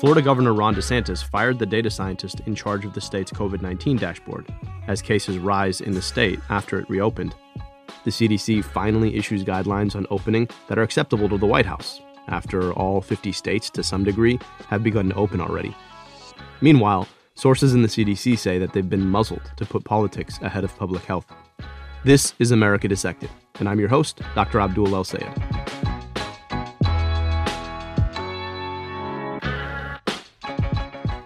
Florida Governor Ron DeSantis fired the data scientist in charge of the state's COVID 19 dashboard as cases rise in the state after it reopened. The CDC finally issues guidelines on opening that are acceptable to the White House, after all 50 states, to some degree, have begun to open already. Meanwhile, sources in the CDC say that they've been muzzled to put politics ahead of public health. This is America Dissected, and I'm your host, Dr. Abdul El Sayed.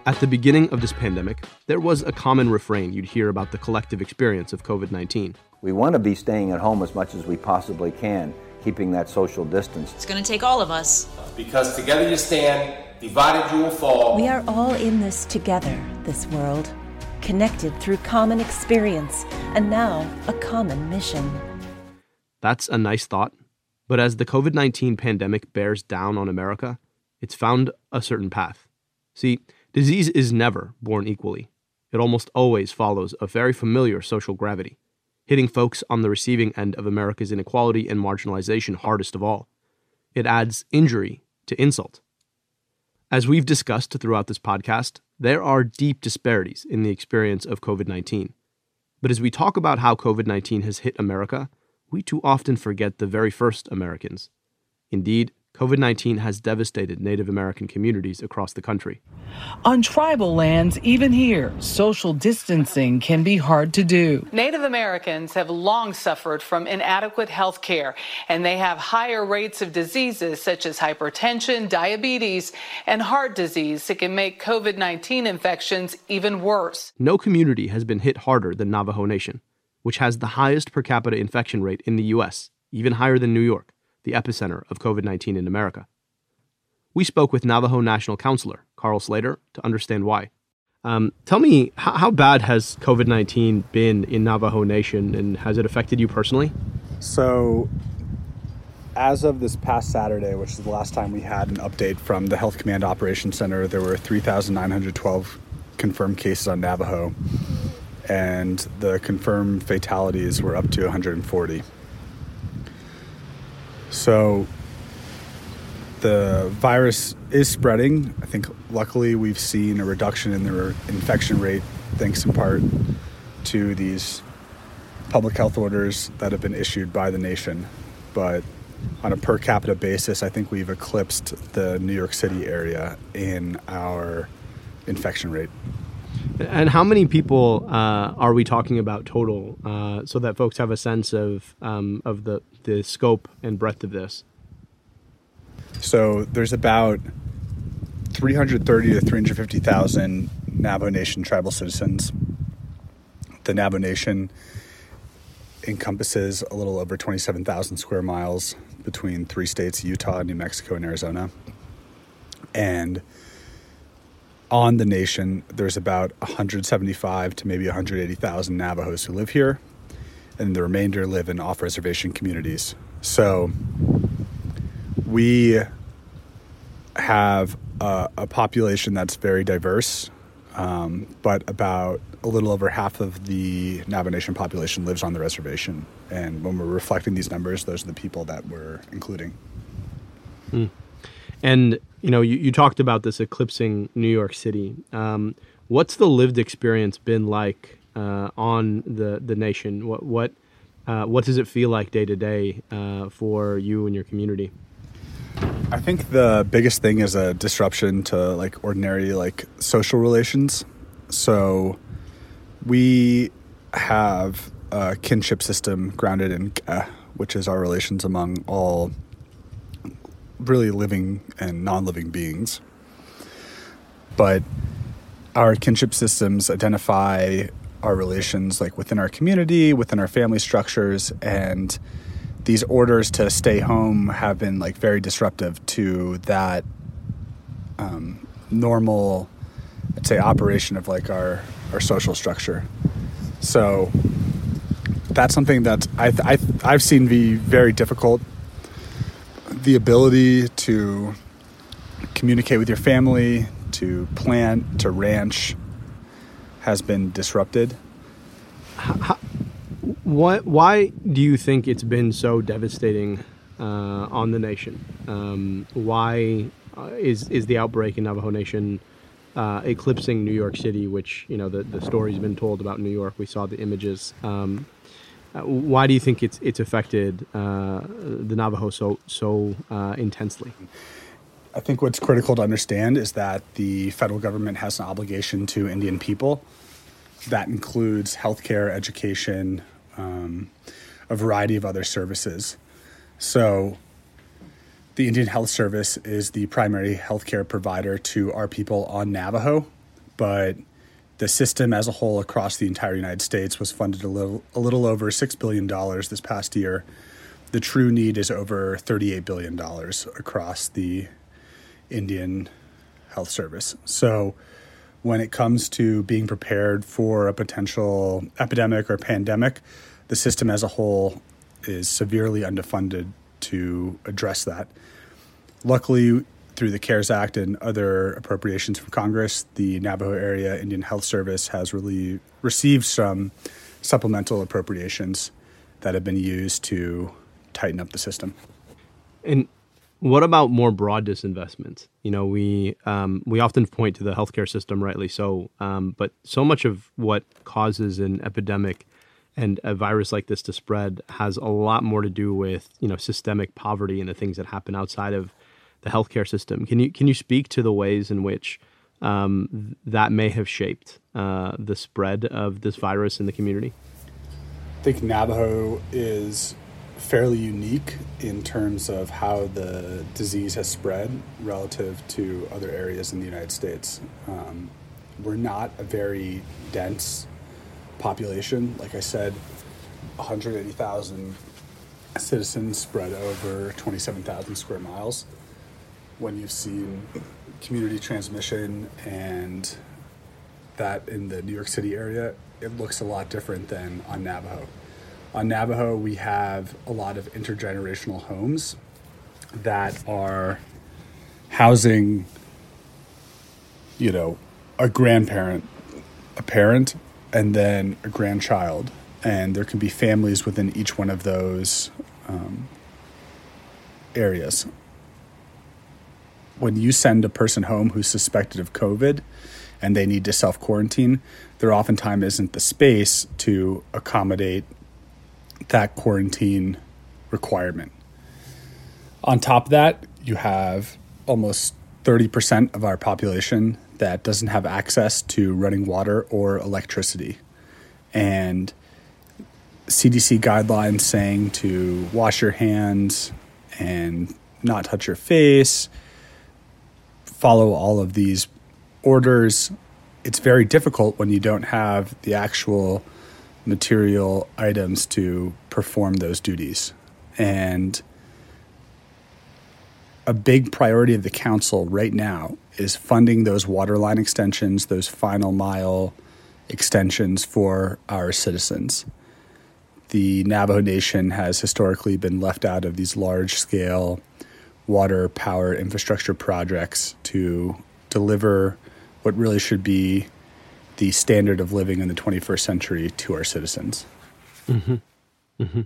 At the beginning of this pandemic, there was a common refrain you'd hear about the collective experience of COVID 19. We want to be staying at home as much as we possibly can, keeping that social distance. It's going to take all of us. Because together you stand, divided you will fall. We are all in this together, this world, connected through common experience, and now a common mission. That's a nice thought, but as the COVID 19 pandemic bears down on America, it's found a certain path. See, Disease is never born equally. It almost always follows a very familiar social gravity, hitting folks on the receiving end of America's inequality and marginalization hardest of all. It adds injury to insult. As we've discussed throughout this podcast, there are deep disparities in the experience of COVID 19. But as we talk about how COVID 19 has hit America, we too often forget the very first Americans. Indeed, COVID 19 has devastated Native American communities across the country. On tribal lands, even here, social distancing can be hard to do. Native Americans have long suffered from inadequate health care, and they have higher rates of diseases such as hypertension, diabetes, and heart disease that can make COVID 19 infections even worse. No community has been hit harder than Navajo Nation, which has the highest per capita infection rate in the U.S., even higher than New York the epicenter of COVID 19 in America. We spoke with Navajo National Counselor Carl Slater to understand why. Um, tell me, how, how bad has COVID 19 been in Navajo Nation and has it affected you personally? So, as of this past Saturday, which is the last time we had an update from the Health Command Operations Center, there were 3,912 confirmed cases on Navajo, and the confirmed fatalities were up to 140. So the virus is spreading. I think luckily we've seen a reduction in the infection rate thanks in part to these public health orders that have been issued by the nation. But on a per capita basis, I think we've eclipsed the New York City area in our infection rate. And how many people uh, are we talking about total, uh, so that folks have a sense of um, of the the scope and breadth of this? So there's about 330 to 350,000 Navajo Nation tribal citizens. The Navajo Nation encompasses a little over 27,000 square miles between three states Utah, New Mexico, and Arizona. And on the nation, there's about 175 to maybe 180,000 Navajos who live here, and the remainder live in off reservation communities. So we have a, a population that's very diverse, um, but about a little over half of the Navajo Nation population lives on the reservation. And when we're reflecting these numbers, those are the people that we're including. Hmm. And you know, you, you talked about this eclipsing New York City. Um, what's the lived experience been like uh, on the the nation? What what uh, what does it feel like day to day uh, for you and your community? I think the biggest thing is a disruption to like ordinary like social relations. So we have a kinship system grounded in uh, which is our relations among all really living and non living beings. But our kinship systems identify our relations like within our community, within our family structures, and these orders to stay home have been like very disruptive to that um, normal, I'd say, operation of like our our social structure. So that's something that I, I I've seen be very difficult the ability to communicate with your family, to plant, to ranch has been disrupted. How, what, why do you think it's been so devastating uh, on the nation? Um, why uh, is is the outbreak in Navajo Nation uh, eclipsing New York City, which you know the the story's been told about New York. We saw the images. Um, why do you think it's it's affected uh, the Navajo so so uh, intensely? I think what's critical to understand is that the federal government has an obligation to Indian people. That includes healthcare, education, um, a variety of other services. So, the Indian Health Service is the primary healthcare provider to our people on Navajo, but the system as a whole across the entire United States was funded a little, a little over $6 billion this past year. The true need is over $38 billion across the Indian Health Service. So, when it comes to being prepared for a potential epidemic or pandemic, the system as a whole is severely underfunded to address that. Luckily, through the CARES Act and other appropriations from Congress, the Navajo Area Indian Health Service has really received some supplemental appropriations that have been used to tighten up the system. And what about more broad disinvestment? You know, we um, we often point to the healthcare system, rightly so, um, but so much of what causes an epidemic and a virus like this to spread has a lot more to do with you know systemic poverty and the things that happen outside of the healthcare system. Can you can you speak to the ways in which um, that may have shaped uh, the spread of this virus in the community? I think Navajo is fairly unique in terms of how the disease has spread relative to other areas in the United States. Um, we're not a very dense population. Like I said, 180,000 citizens spread over 27,000 square miles when you've seen community transmission and that in the New York City area, it looks a lot different than on Navajo. On Navajo, we have a lot of intergenerational homes that are housing, you know, a grandparent, a parent, and then a grandchild. And there can be families within each one of those um, areas when you send a person home who's suspected of COVID and they need to self quarantine, there oftentimes isn't the space to accommodate that quarantine requirement. On top of that, you have almost 30% of our population that doesn't have access to running water or electricity. And CDC guidelines saying to wash your hands and not touch your face follow all of these orders. It's very difficult when you don't have the actual material items to perform those duties. And a big priority of the council right now is funding those water line extensions, those final mile extensions for our citizens. The Navajo Nation has historically been left out of these large scale water power infrastructure projects to deliver what really should be the standard of living in the 21st century to our citizens. Mm-hmm. Mm-hmm.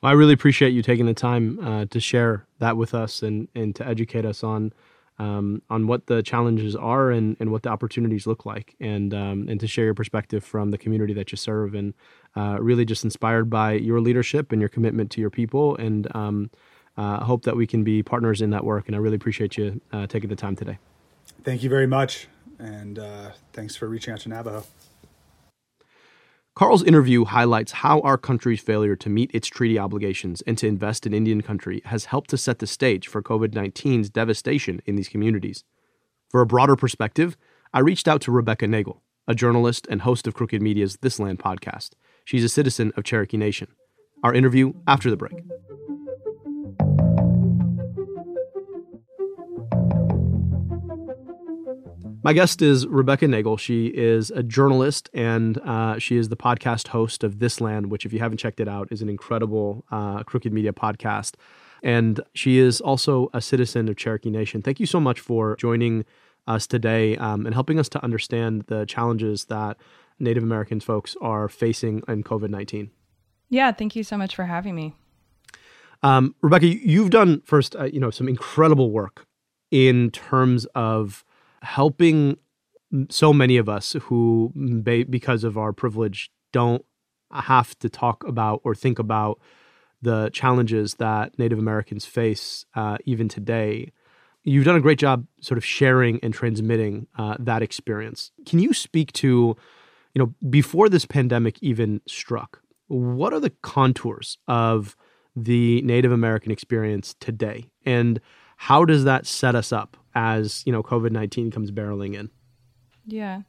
Well, I really appreciate you taking the time uh, to share that with us and, and to educate us on um, on what the challenges are and, and what the opportunities look like, and um, and to share your perspective from the community that you serve, and uh, really just inspired by your leadership and your commitment to your people, and um, uh, hope that we can be partners in that work. And I really appreciate you uh, taking the time today. Thank you very much. And uh, thanks for reaching out to Navajo. Carl's interview highlights how our country's failure to meet its treaty obligations and to invest in Indian country has helped to set the stage for COVID 19's devastation in these communities. For a broader perspective, I reached out to Rebecca Nagle, a journalist and host of Crooked Media's This Land podcast. She's a citizen of Cherokee Nation. Our interview after the break. My guest is Rebecca Nagle. She is a journalist and uh, she is the podcast host of This Land, which, if you haven't checked it out, is an incredible uh, Crooked Media podcast. And she is also a citizen of Cherokee Nation. Thank you so much for joining us today um, and helping us to understand the challenges that Native American folks are facing in COVID 19. Yeah, thank you so much for having me. Um, Rebecca, you've done first, uh, you know, some incredible work in terms of helping so many of us who, because of our privilege, don't have to talk about or think about the challenges that Native Americans face uh, even today. You've done a great job sort of sharing and transmitting uh, that experience. Can you speak to, you know, before this pandemic even struck, what are the contours of the Native American experience today? And how does that set us up as, you know, COVID 19 comes barreling in? Yeah.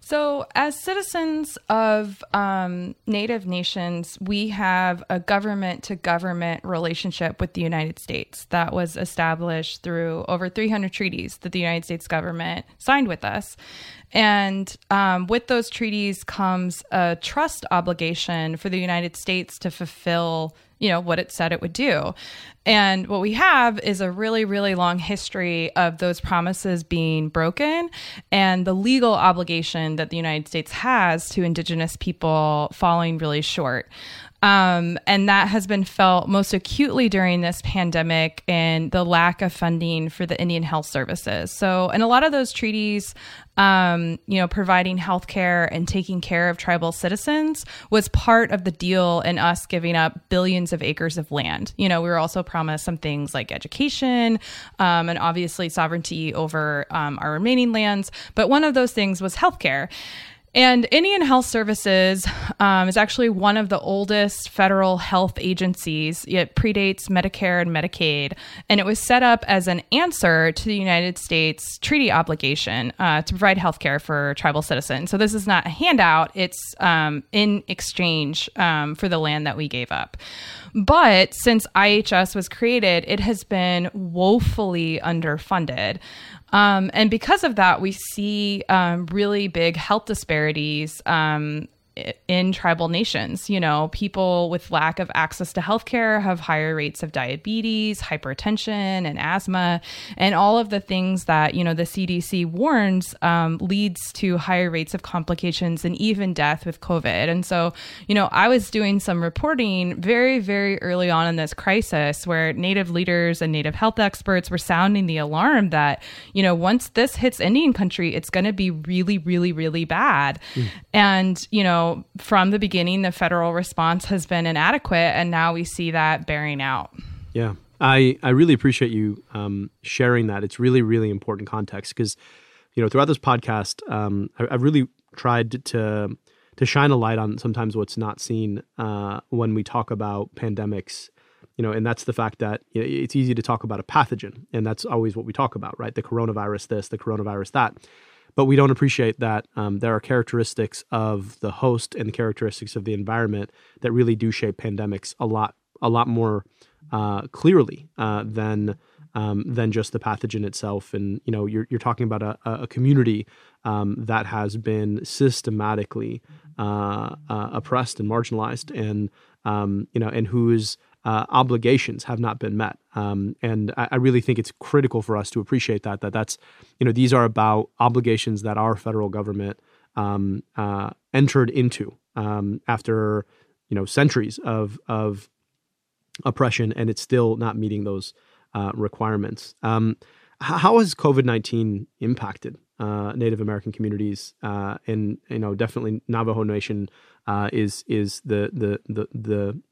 So, as citizens of um, Native nations, we have a government to government relationship with the United States that was established through over 300 treaties that the United States government signed with us. And um, with those treaties comes a trust obligation for the United States to fulfill you know what it said it would do. And what we have is a really really long history of those promises being broken and the legal obligation that the united states has to indigenous people falling really short um, and that has been felt most acutely during this pandemic and the lack of funding for the Indian health services. So, in a lot of those treaties, um, you know, providing health care and taking care of tribal citizens was part of the deal in us giving up billions of acres of land. You know, we were also promised some things like education um, and obviously sovereignty over um, our remaining lands. But one of those things was healthcare. And Indian Health Services um, is actually one of the oldest federal health agencies. It predates Medicare and Medicaid, and it was set up as an answer to the United States treaty obligation uh, to provide health care for tribal citizens. So this is not a handout, it's um, in exchange um, for the land that we gave up. But since IHS was created, it has been woefully underfunded. Um, and because of that, we see um, really big health disparities um, in tribal nations. You know, people with lack of access to healthcare have higher rates of diabetes, hypertension, and asthma, and all of the things that you know the CDC warns um, leads to higher rates of complications and even death with COVID. And so, you know, I was doing some reporting very, very early on in this crisis where Native leaders and Native health experts were sounding the alarm that you know once this hits Indian country, it's going to be really, really, really bad. Mm. And you know from the beginning, the federal response has been inadequate, and now we see that bearing out. Yeah, I I really appreciate you um, sharing that. It's really really important context because you know throughout this podcast, um, I, have really tried to to shine a light on sometimes what's not seen uh, when we talk about pandemics. You know, and that's the fact that you know, it's easy to talk about a pathogen, and that's always what we talk about, right? The coronavirus, this, the coronavirus, that but we don't appreciate that um, there are characteristics of the host and the characteristics of the environment that really do shape pandemics a lot a lot more uh, clearly uh, than um, than just the pathogen itself. And you know, you're you're talking about a, a community um, that has been systematically uh, uh oppressed and marginalized, and um, you know, and whose uh, obligations have not been met. Um, and I, I, really think it's critical for us to appreciate that, that that's, you know, these are about obligations that our federal government um, uh, entered into um, after, you know, centuries of, of oppression, and it's still not meeting those uh, requirements. Um, how has COVID 19 impacted uh, Native American communities, uh, and you know definitely Navajo Nation uh, is is the the the,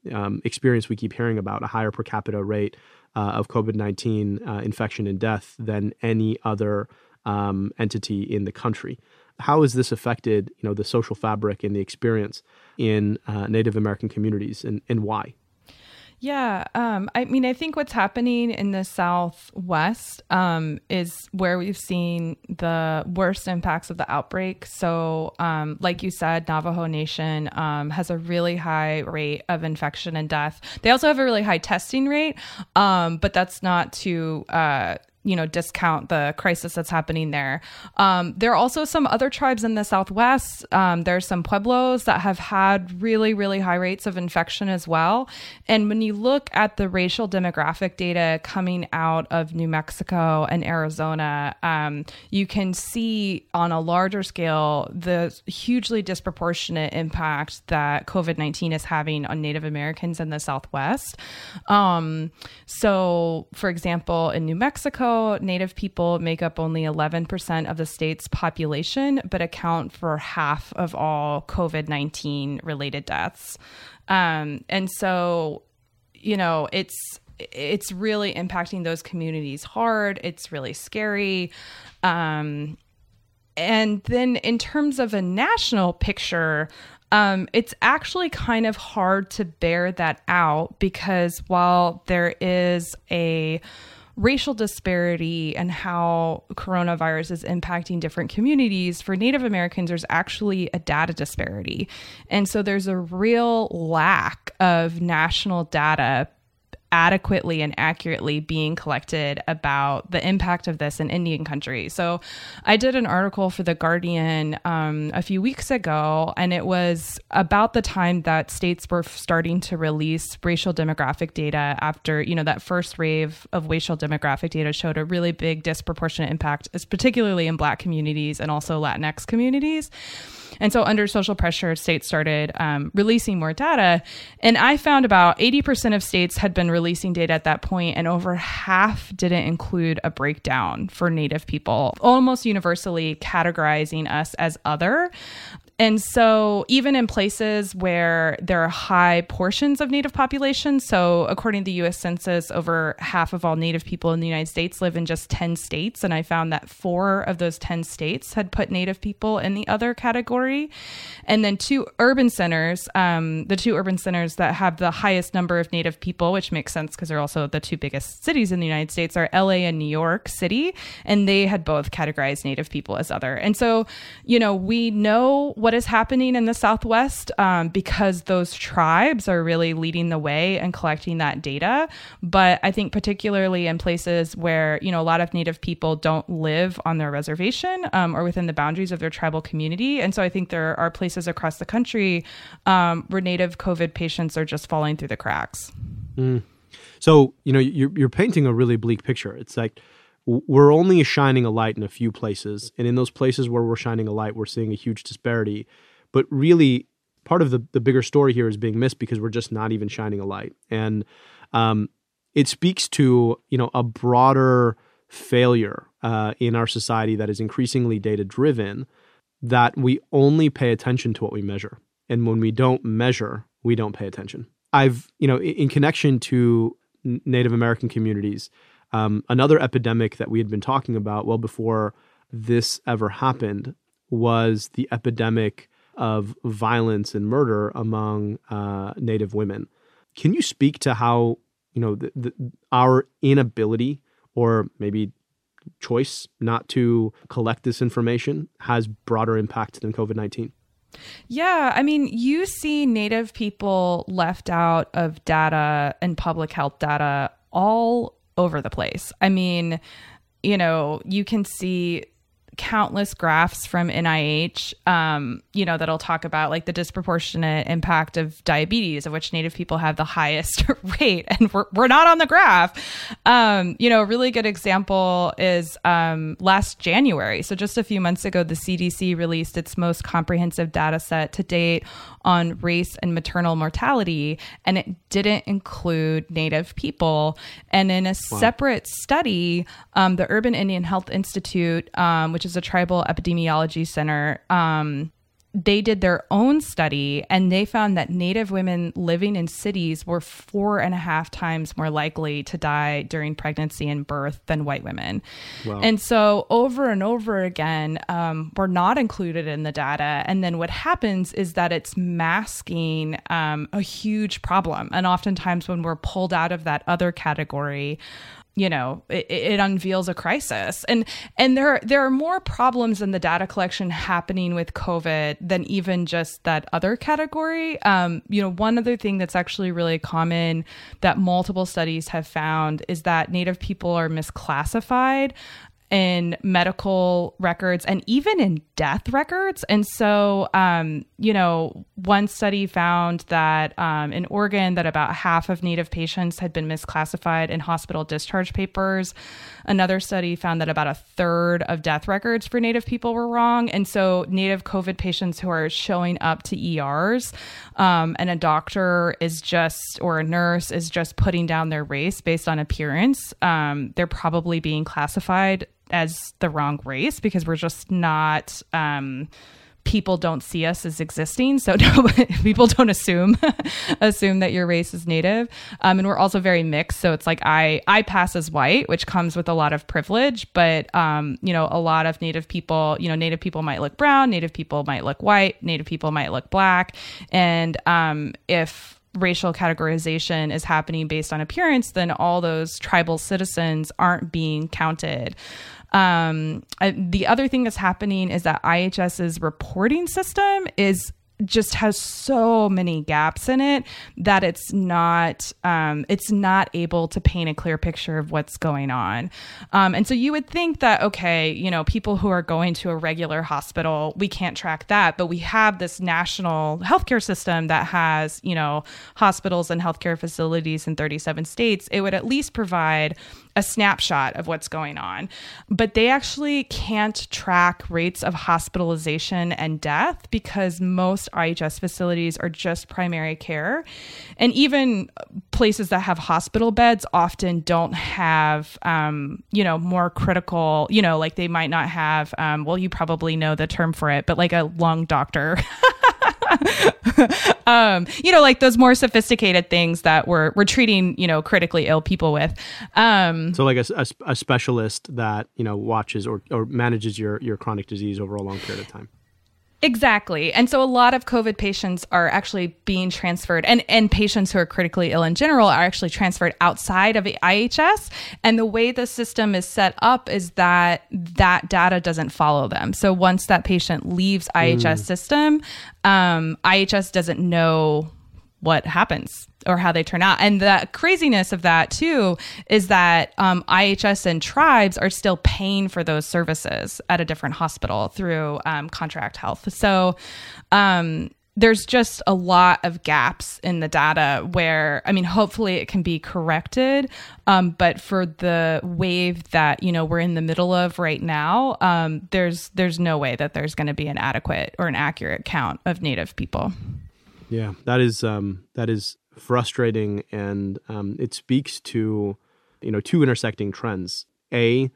the um, experience we keep hearing about a higher per capita rate uh, of COVID nineteen uh, infection and death than any other um, entity in the country. How has this affected you know the social fabric and the experience in uh, Native American communities, and and why? Yeah, um, I mean, I think what's happening in the Southwest um, is where we've seen the worst impacts of the outbreak. So, um, like you said, Navajo Nation um, has a really high rate of infection and death. They also have a really high testing rate, um, but that's not to uh, you know discount the crisis that's happening there. Um, there are also some other tribes in the southwest. Um, there are some pueblos that have had really really high rates of infection as well. And when you look at the racial demographic data coming out of New Mexico and Arizona, um, you can see on a larger scale the hugely disproportionate impact that COVID nineteen is having on Native Americans in the southwest. Um, so, for example, in New Mexico Native people make up only 11% of the state's population, but account for half of all COVID 19 related deaths. Um, and so, you know, it's it's really impacting those communities hard. It's really scary. Um, and then, in terms of a national picture, um, it's actually kind of hard to bear that out because while there is a racial disparity and how coronavirus is impacting different communities, for Native Americans, there's actually a data disparity. And so there's a real lack of national data adequately and accurately being collected about the impact of this in Indian country. So, I did an article for The Guardian um, a few weeks ago, and it was about the time that states were starting to release racial demographic data after, you know, that first wave of racial demographic data showed a really big disproportionate impact, particularly in Black communities and also Latinx communities. And so, under social pressure, states started um, releasing more data. And I found about 80% of states had been releasing data at that point, and over half didn't include a breakdown for Native people, almost universally categorizing us as other. And so, even in places where there are high portions of Native populations, so according to the US Census, over half of all Native people in the United States live in just 10 states. And I found that four of those 10 states had put Native people in the other category. And then two urban centers, um, the two urban centers that have the highest number of Native people, which makes sense because they're also the two biggest cities in the United States, are LA and New York City. And they had both categorized Native people as other. And so, you know, we know what is happening in the Southwest um, because those tribes are really leading the way and collecting that data. But I think particularly in places where you know a lot of Native people don't live on their reservation um, or within the boundaries of their tribal community, and so I think there are places across the country um, where Native COVID patients are just falling through the cracks. Mm. So you know you're you're painting a really bleak picture. It's like we're only shining a light in a few places. And in those places where we're shining a light, we're seeing a huge disparity. But really, part of the, the bigger story here is being missed because we're just not even shining a light. And um, it speaks to, you know, a broader failure uh, in our society that is increasingly data driven that we only pay attention to what we measure. And when we don't measure, we don't pay attention. I've, you know, in, in connection to Native American communities, um, another epidemic that we had been talking about well before this ever happened was the epidemic of violence and murder among uh, Native women. Can you speak to how you know the, the, our inability or maybe choice not to collect this information has broader impact than COVID nineteen? Yeah, I mean, you see Native people left out of data and public health data all over the place. I mean, you know, you can see countless graphs from NIH, um, you know, that'll talk about like the disproportionate impact of diabetes, of which Native people have the highest rate, and we're, we're not on the graph. Um, you know, a really good example is um, last January. So just a few months ago, the CDC released its most comprehensive data set to date on race and maternal mortality, and it didn't include Native people. And in a wow. separate study, um, the Urban Indian Health Institute, um, which is a tribal epidemiology center, um, they did their own study and they found that Native women living in cities were four and a half times more likely to die during pregnancy and birth than white women. Wow. And so, over and over again, um, we're not included in the data. And then what happens is that it's masking um, a huge problem. And oftentimes, when we're pulled out of that other category, you know it, it, unveils a crisis. And and there there are more problems in the data collection happening with covid than even just that other category. Um, you know one other thing that's actually really common that multiple studies have found is that native people are misclassified in medical records and even in death records. And so, um, you know, one study found that um, in Oregon, that about half of Native patients had been misclassified in hospital discharge papers. Another study found that about a third of death records for Native people were wrong. And so, Native COVID patients who are showing up to ERs um, and a doctor is just, or a nurse is just putting down their race based on appearance, um, they're probably being classified as the wrong race because we're just not um, people don't see us as existing. So no, people don't assume assume that your race is native. Um, and we're also very mixed. So it's like i i pass as white which comes with a lot of privilege. But um, you know a lot of native people you know native people might look brown native people might look white native people might look black. And um, if racial categorization is happening based on appearance, then all those tribal citizens aren't being counted. Um, the other thing that's happening is that IHS's reporting system is just has so many gaps in it that it's not um, it's not able to paint a clear picture of what's going on. Um, and so you would think that okay you know people who are going to a regular hospital we can't track that but we have this national healthcare system that has you know hospitals and healthcare facilities in 37 states. It would at least provide a snapshot of what's going on. But they actually can't track rates of hospitalization and death because most IHS facilities are just primary care. And even places that have hospital beds often don't have, um, you know, more critical, you know, like they might not have, um, well, you probably know the term for it, but like a lung doctor. um, you know, like those more sophisticated things that we're we're treating, you know, critically ill people with. Um, so, like a, a, a specialist that you know watches or, or manages your your chronic disease over a long period of time. Exactly. And so a lot of COVID patients are actually being transferred and, and patients who are critically ill in general are actually transferred outside of IHS. And the way the system is set up is that that data doesn't follow them. So once that patient leaves IHS mm. system, um, IHS doesn't know what happens or how they turn out. And the craziness of that too is that um, IHS and tribes are still paying for those services at a different hospital through um, contract health. So um, there's just a lot of gaps in the data where I mean, hopefully it can be corrected. Um, but for the wave that you know we're in the middle of right now, um, there's there's no way that there's going to be an adequate or an accurate count of Native people. Yeah, that is um, that is frustrating, and um, it speaks to you know two intersecting trends. A,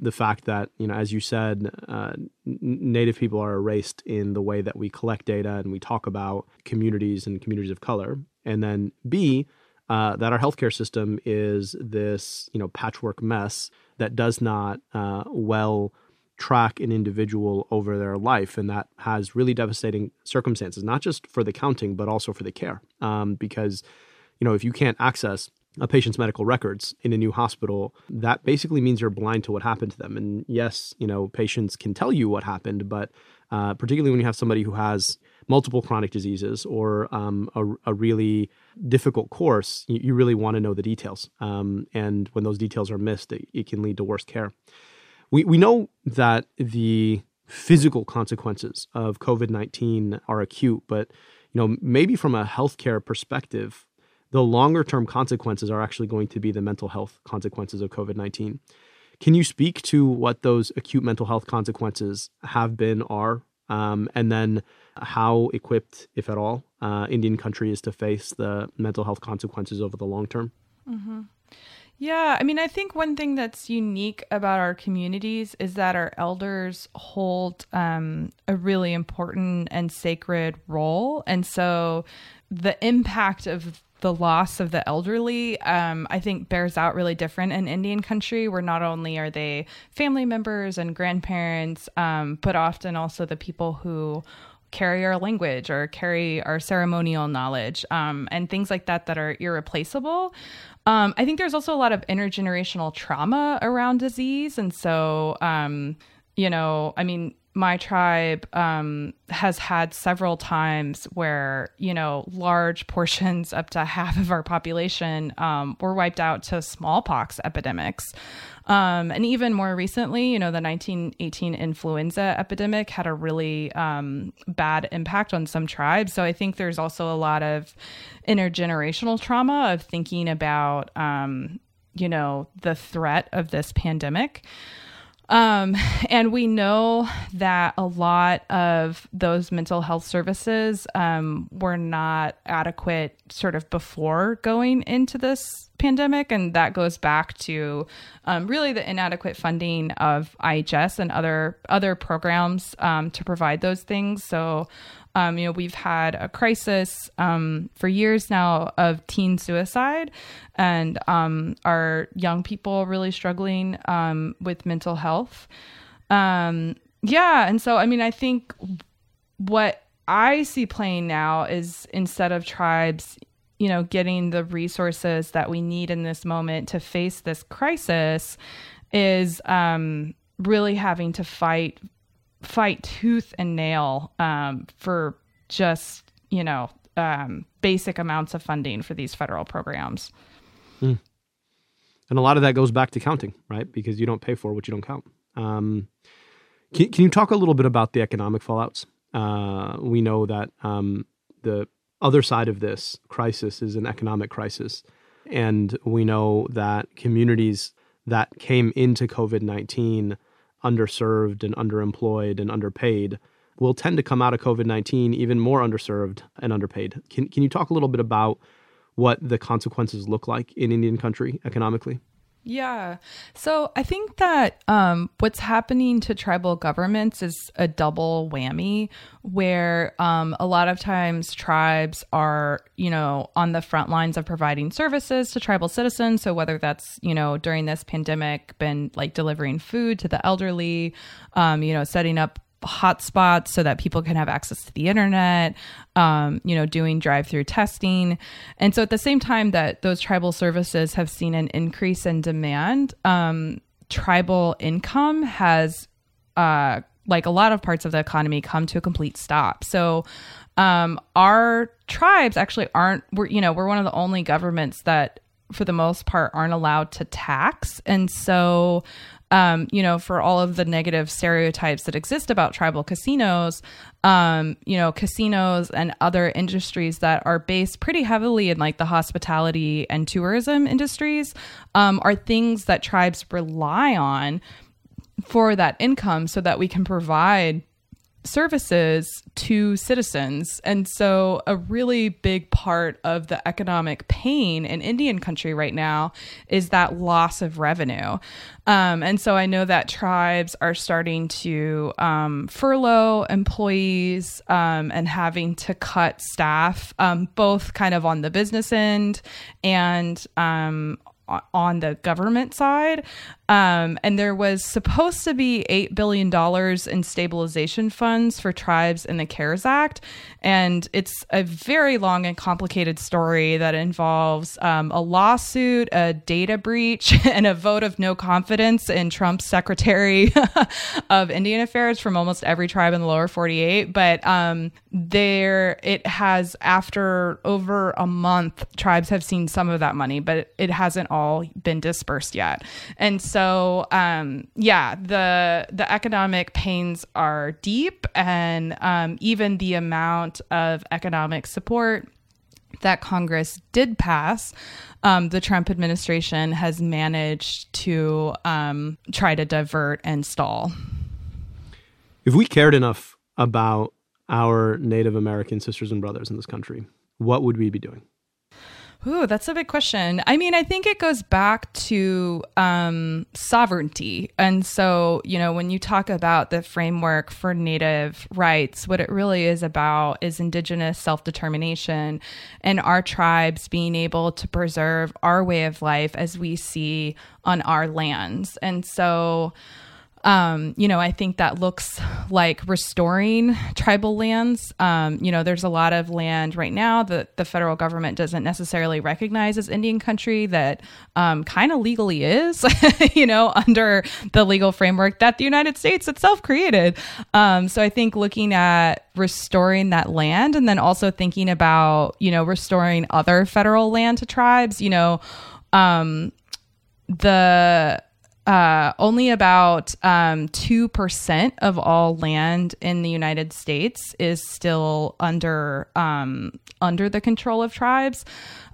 the fact that you know, as you said, uh, Native people are erased in the way that we collect data and we talk about communities and communities of color, and then B, uh, that our healthcare system is this you know patchwork mess that does not uh, well track an individual over their life, and that has really devastating circumstances, not just for the counting, but also for the care. Um, because, you know, if you can't access a patient's medical records in a new hospital, that basically means you're blind to what happened to them. And yes, you know, patients can tell you what happened, but uh, particularly when you have somebody who has multiple chronic diseases or um, a, a, really difficult course, you, you really want to know the details. Um, and when those details are missed, it, it can lead to worse care. We, we know that the physical consequences of COVID 19 are acute, but you know, maybe from a healthcare perspective, the longer term consequences are actually going to be the mental health consequences of COVID 19. Can you speak to what those acute mental health consequences have been, are, um, and then how equipped, if at all, uh, Indian country is to face the mental health consequences over the long term? Mm-hmm. Yeah, I mean, I think one thing that's unique about our communities is that our elders hold um, a really important and sacred role. And so the impact of the loss of the elderly, um, I think, bears out really different in Indian country, where not only are they family members and grandparents, um, but often also the people who carry our language or carry our ceremonial knowledge um, and things like that that are irreplaceable. Um, I think there's also a lot of intergenerational trauma around disease. And so, um, you know, I mean, my tribe um, has had several times where you know large portions up to half of our population um, were wiped out to smallpox epidemics. Um, and even more recently you know the 1918 influenza epidemic had a really um, bad impact on some tribes. So i think there's also a lot of intergenerational trauma of thinking about um, you know the threat of this pandemic um, and we know that a lot of those mental health services um, were not adequate sort of before going into this pandemic. And that goes back to um, really the inadequate funding of IHS and other other programs um, to provide those things. So um, you know, we've had a crisis um, for years now of teen suicide, and um, our young people really struggling um, with mental health. Um, yeah, and so I mean, I think what I see playing now is instead of tribes, you know, getting the resources that we need in this moment to face this crisis, is um, really having to fight fight tooth and nail um, for just you know um, basic amounts of funding for these federal programs. Mm. And a lot of that goes back to counting, right? Because you don't pay for what you don't count. Um, can, can, you talk a little bit about the economic fallouts? Uh, we know that um, the other side of this crisis is an economic crisis. And we know that communities that came into COVID 19 underserved and underemployed and underpaid will tend to come out of COVID 19 even more underserved and underpaid. Can, can you talk a little bit about what the consequences look like in Indian country economically? Yeah. So I think that um, what's happening to tribal governments is a double whammy where um, a lot of times tribes are, you know, on the front lines of providing services to tribal citizens. So whether that's, you know, during this pandemic, been like delivering food to the elderly, um, you know, setting up hotspots so that people can have access to the internet, um, you know, doing drive through testing. And so at the same time that those tribal services have seen an increase in demand, um, tribal income has, uh, like a lot of parts of the economy, come to a complete stop. So um, our tribes actually aren't, we're, you know, we're one of the only governments that for the most part aren't allowed to tax. And so um, you know, for all of the negative stereotypes that exist about tribal casinos, um, you know, casinos and other industries that are based pretty heavily in like the hospitality and tourism industries um, are things that tribes rely on for that income so that we can provide services to citizens. And so, a really big part of the economic pain in Indian country right now is that loss of revenue. Um, and so, I know that tribes are starting to um, furlough employees um, and having to cut staff, um, both kind of on the business end and um, on the government side. Um, and there was supposed to be $8 billion in stabilization funds for tribes in the CARES Act. And it's a very long and complicated story that involves um, a lawsuit, a data breach, and a vote of no confidence in Trump's Secretary of Indian Affairs from almost every tribe in the lower 48. But um, there, it has, after over a month, tribes have seen some of that money, but it hasn't all been dispersed yet. And so so um, yeah, the the economic pains are deep, and um, even the amount of economic support that Congress did pass, um, the Trump administration has managed to um, try to divert and stall. If we cared enough about our Native American sisters and brothers in this country, what would we be doing? Ooh, that's a big question. I mean, I think it goes back to um, sovereignty. And so, you know, when you talk about the framework for Native rights, what it really is about is Indigenous self determination and our tribes being able to preserve our way of life as we see on our lands. And so, um, you know, I think that looks like restoring tribal lands. Um, you know, there's a lot of land right now that the federal government doesn't necessarily recognize as Indian country that um, kind of legally is, you know, under the legal framework that the United States itself created. Um, so I think looking at restoring that land and then also thinking about, you know, restoring other federal land to tribes, you know, um, the uh, only about um, 2% of all land in the United States is still under um, under the control of tribes.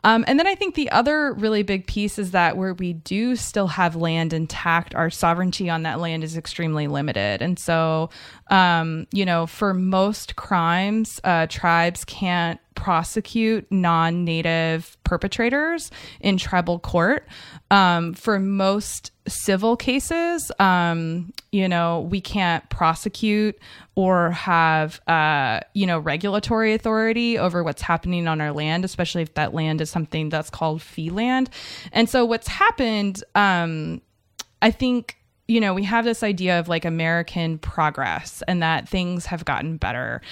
Um, and then I think the other really big piece is that where we do still have land intact, our sovereignty on that land is extremely limited. And so, um, you know, for most crimes, uh, tribes can't prosecute non native perpetrators in tribal court. Um, for most civil cases, um, you know, we can't prosecute or have, uh, you know, regulatory authority over what's happening on our land, especially if that land is something that's called fee land. And so what's happened, um, I think you know, we have this idea of like American progress and that things have gotten better.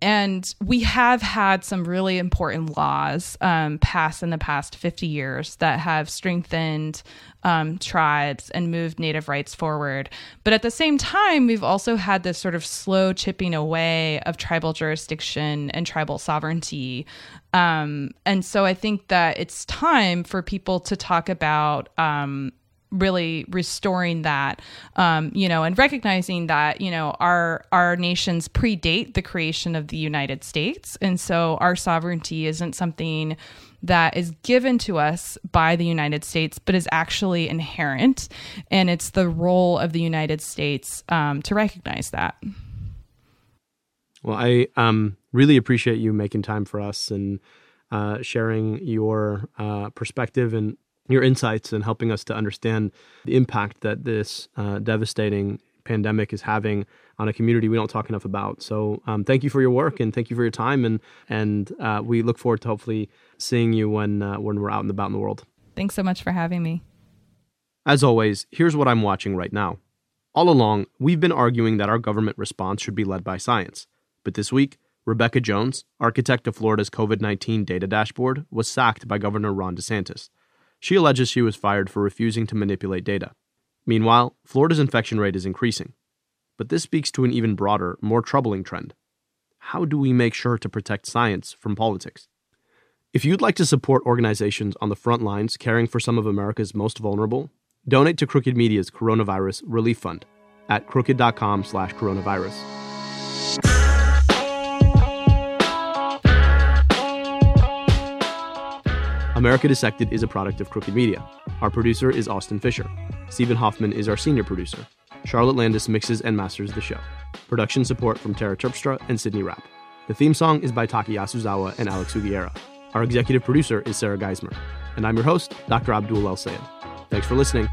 And we have had some really important laws um, passed in the past 50 years that have strengthened um, tribes and moved Native rights forward. But at the same time, we've also had this sort of slow chipping away of tribal jurisdiction and tribal sovereignty. Um, and so I think that it's time for people to talk about um, really restoring that um, you know and recognizing that you know our our nations predate the creation of the united states. And so our sovereignty isn't something that is given to us by the united states but is actually inherent. And it's the role of the united states um, to recognize that. Well i um, really appreciate you making time for us and uh, sharing your uh, perspective and your insights and helping us to understand the impact that this uh, devastating pandemic is having on a community we don't talk enough about. So um, thank you for your work and thank you for your time and and uh, we look forward to hopefully seeing you when uh, when we're out and about in the world. Thanks so much for having me. As always, here's what I'm watching right now. All along, we've been arguing that our government response should be led by science. But this week, Rebecca Jones, architect of Florida's COVID 19 data dashboard, was sacked by Governor Ron DeSantis. She alleges she was fired for refusing to manipulate data. Meanwhile, Florida's infection rate is increasing. But this speaks to an even broader, more troubling trend. How do we make sure to protect science from politics? If you'd like to support organizations on the front lines caring for some of America's most vulnerable, donate to Crooked Media's Coronavirus Relief Fund at crooked.com/coronavirus. America Dissected is a product of Crooked Media. Our producer is Austin Fisher. Stephen Hoffman is our senior producer. Charlotte Landes mixes and masters the show. Production support from Tara Terpstra and Sydney Rapp. The theme song is by Taka Yasuzawa and Alex Sugiura. Our executive producer is Sarah Geismer. And I'm your host, Dr. Abdul El Sayed. Thanks for listening.